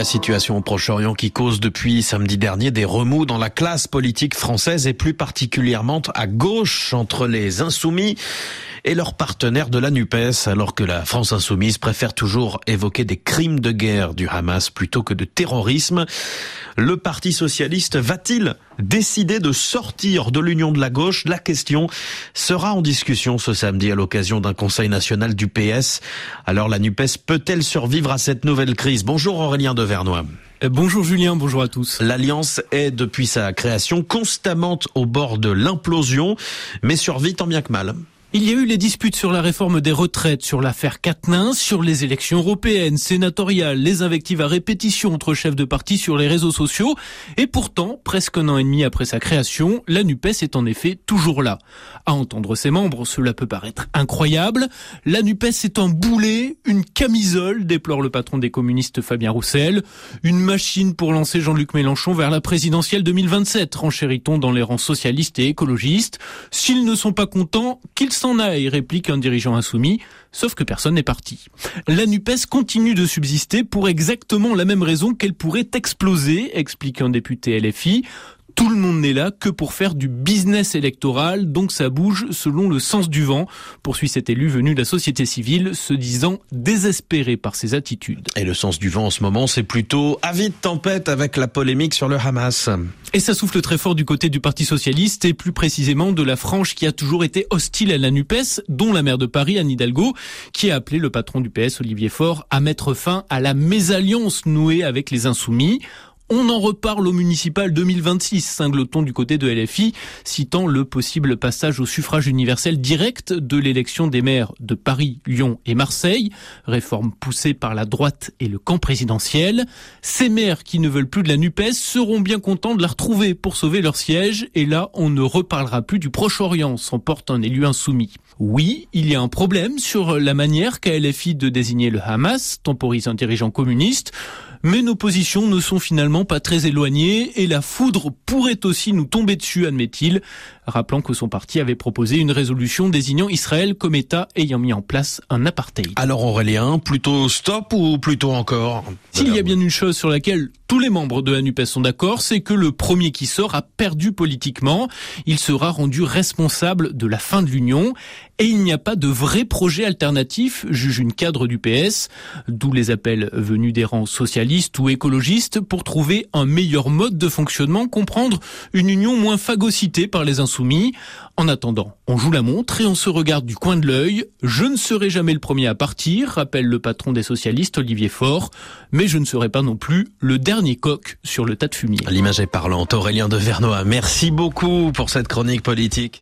la situation au Proche-Orient qui cause depuis samedi dernier des remous dans la classe politique française et plus particulièrement à gauche entre les insoumis et leurs partenaires de la NUPES, alors que la France insoumise préfère toujours évoquer des crimes de guerre du Hamas plutôt que de terrorisme. Le Parti socialiste va-t-il décider de sortir de l'union de la gauche? La question sera en discussion ce samedi à l'occasion d'un conseil national du PS. Alors la NUPES peut-elle survivre à cette nouvelle crise? Bonjour Aurélien Devernois. Euh, bonjour Julien, bonjour à tous. L'Alliance est depuis sa création constamment au bord de l'implosion, mais survit tant bien que mal. Il y a eu les disputes sur la réforme des retraites, sur l'affaire Quatennens, sur les élections européennes, sénatoriales, les invectives à répétition entre chefs de parti sur les réseaux sociaux. Et pourtant, presque un an et demi après sa création, la NUPES est en effet toujours là. À entendre ses membres, cela peut paraître incroyable. La NUPES est un boulet, une camisole, déplore le patron des communistes Fabien Roussel. Une machine pour lancer Jean-Luc Mélenchon vers la présidentielle 2027, renchérit-on dans les rangs socialistes et écologistes. S'ils ne sont pas contents, qu'ils s'en aille, réplique un dirigeant insoumis, sauf que personne n'est parti. La NUPES continue de subsister pour exactement la même raison qu'elle pourrait exploser, explique un député LFI. Tout le monde n'est là que pour faire du business électoral, donc ça bouge selon le sens du vent, poursuit cet élu venu de la société civile, se disant désespéré par ses attitudes. Et le sens du vent en ce moment, c'est plutôt avide tempête avec la polémique sur le Hamas. Et ça souffle très fort du côté du Parti Socialiste et plus précisément de la frange qui a toujours été hostile à la NUPES, dont la maire de Paris, Anne Hidalgo, qui a appelé le patron du PS, Olivier Faure, à mettre fin à la mésalliance nouée avec les Insoumis. On en reparle au municipal 2026, cingleton du côté de LFI, citant le possible passage au suffrage universel direct de l'élection des maires de Paris, Lyon et Marseille, réforme poussée par la droite et le camp présidentiel. Ces maires qui ne veulent plus de la NUPES seront bien contents de la retrouver pour sauver leur siège, et là on ne reparlera plus du Proche-Orient, s'emporte un élu insoumis. Oui, il y a un problème sur la manière qu'a LFI de désigner le Hamas, temporise un dirigeant communiste, mais nos positions ne sont finalement pas très éloignées et la foudre pourrait aussi nous tomber dessus, admet-il, rappelant que son parti avait proposé une résolution désignant Israël comme État ayant mis en place un apartheid. Alors Aurélien, plutôt stop ou plutôt encore? S'il y a bien une chose sur laquelle tous les membres de la sont d'accord, c'est que le premier qui sort a perdu politiquement. Il sera rendu responsable de la fin de l'Union et il n'y a pas de vrai projet alternatif, juge une cadre du PS, d'où les appels venus des rangs socialistes ou écologistes pour trouver un meilleur mode de fonctionnement, comprendre une union moins phagocytée par les insoumis. En attendant, on joue la montre et on se regarde du coin de l'œil. Je ne serai jamais le premier à partir, rappelle le patron des socialistes Olivier Faure, mais je ne serai pas non plus le dernier coq sur le tas de fumier. L'image est parlante. Aurélien de Vernois, merci beaucoup pour cette chronique politique.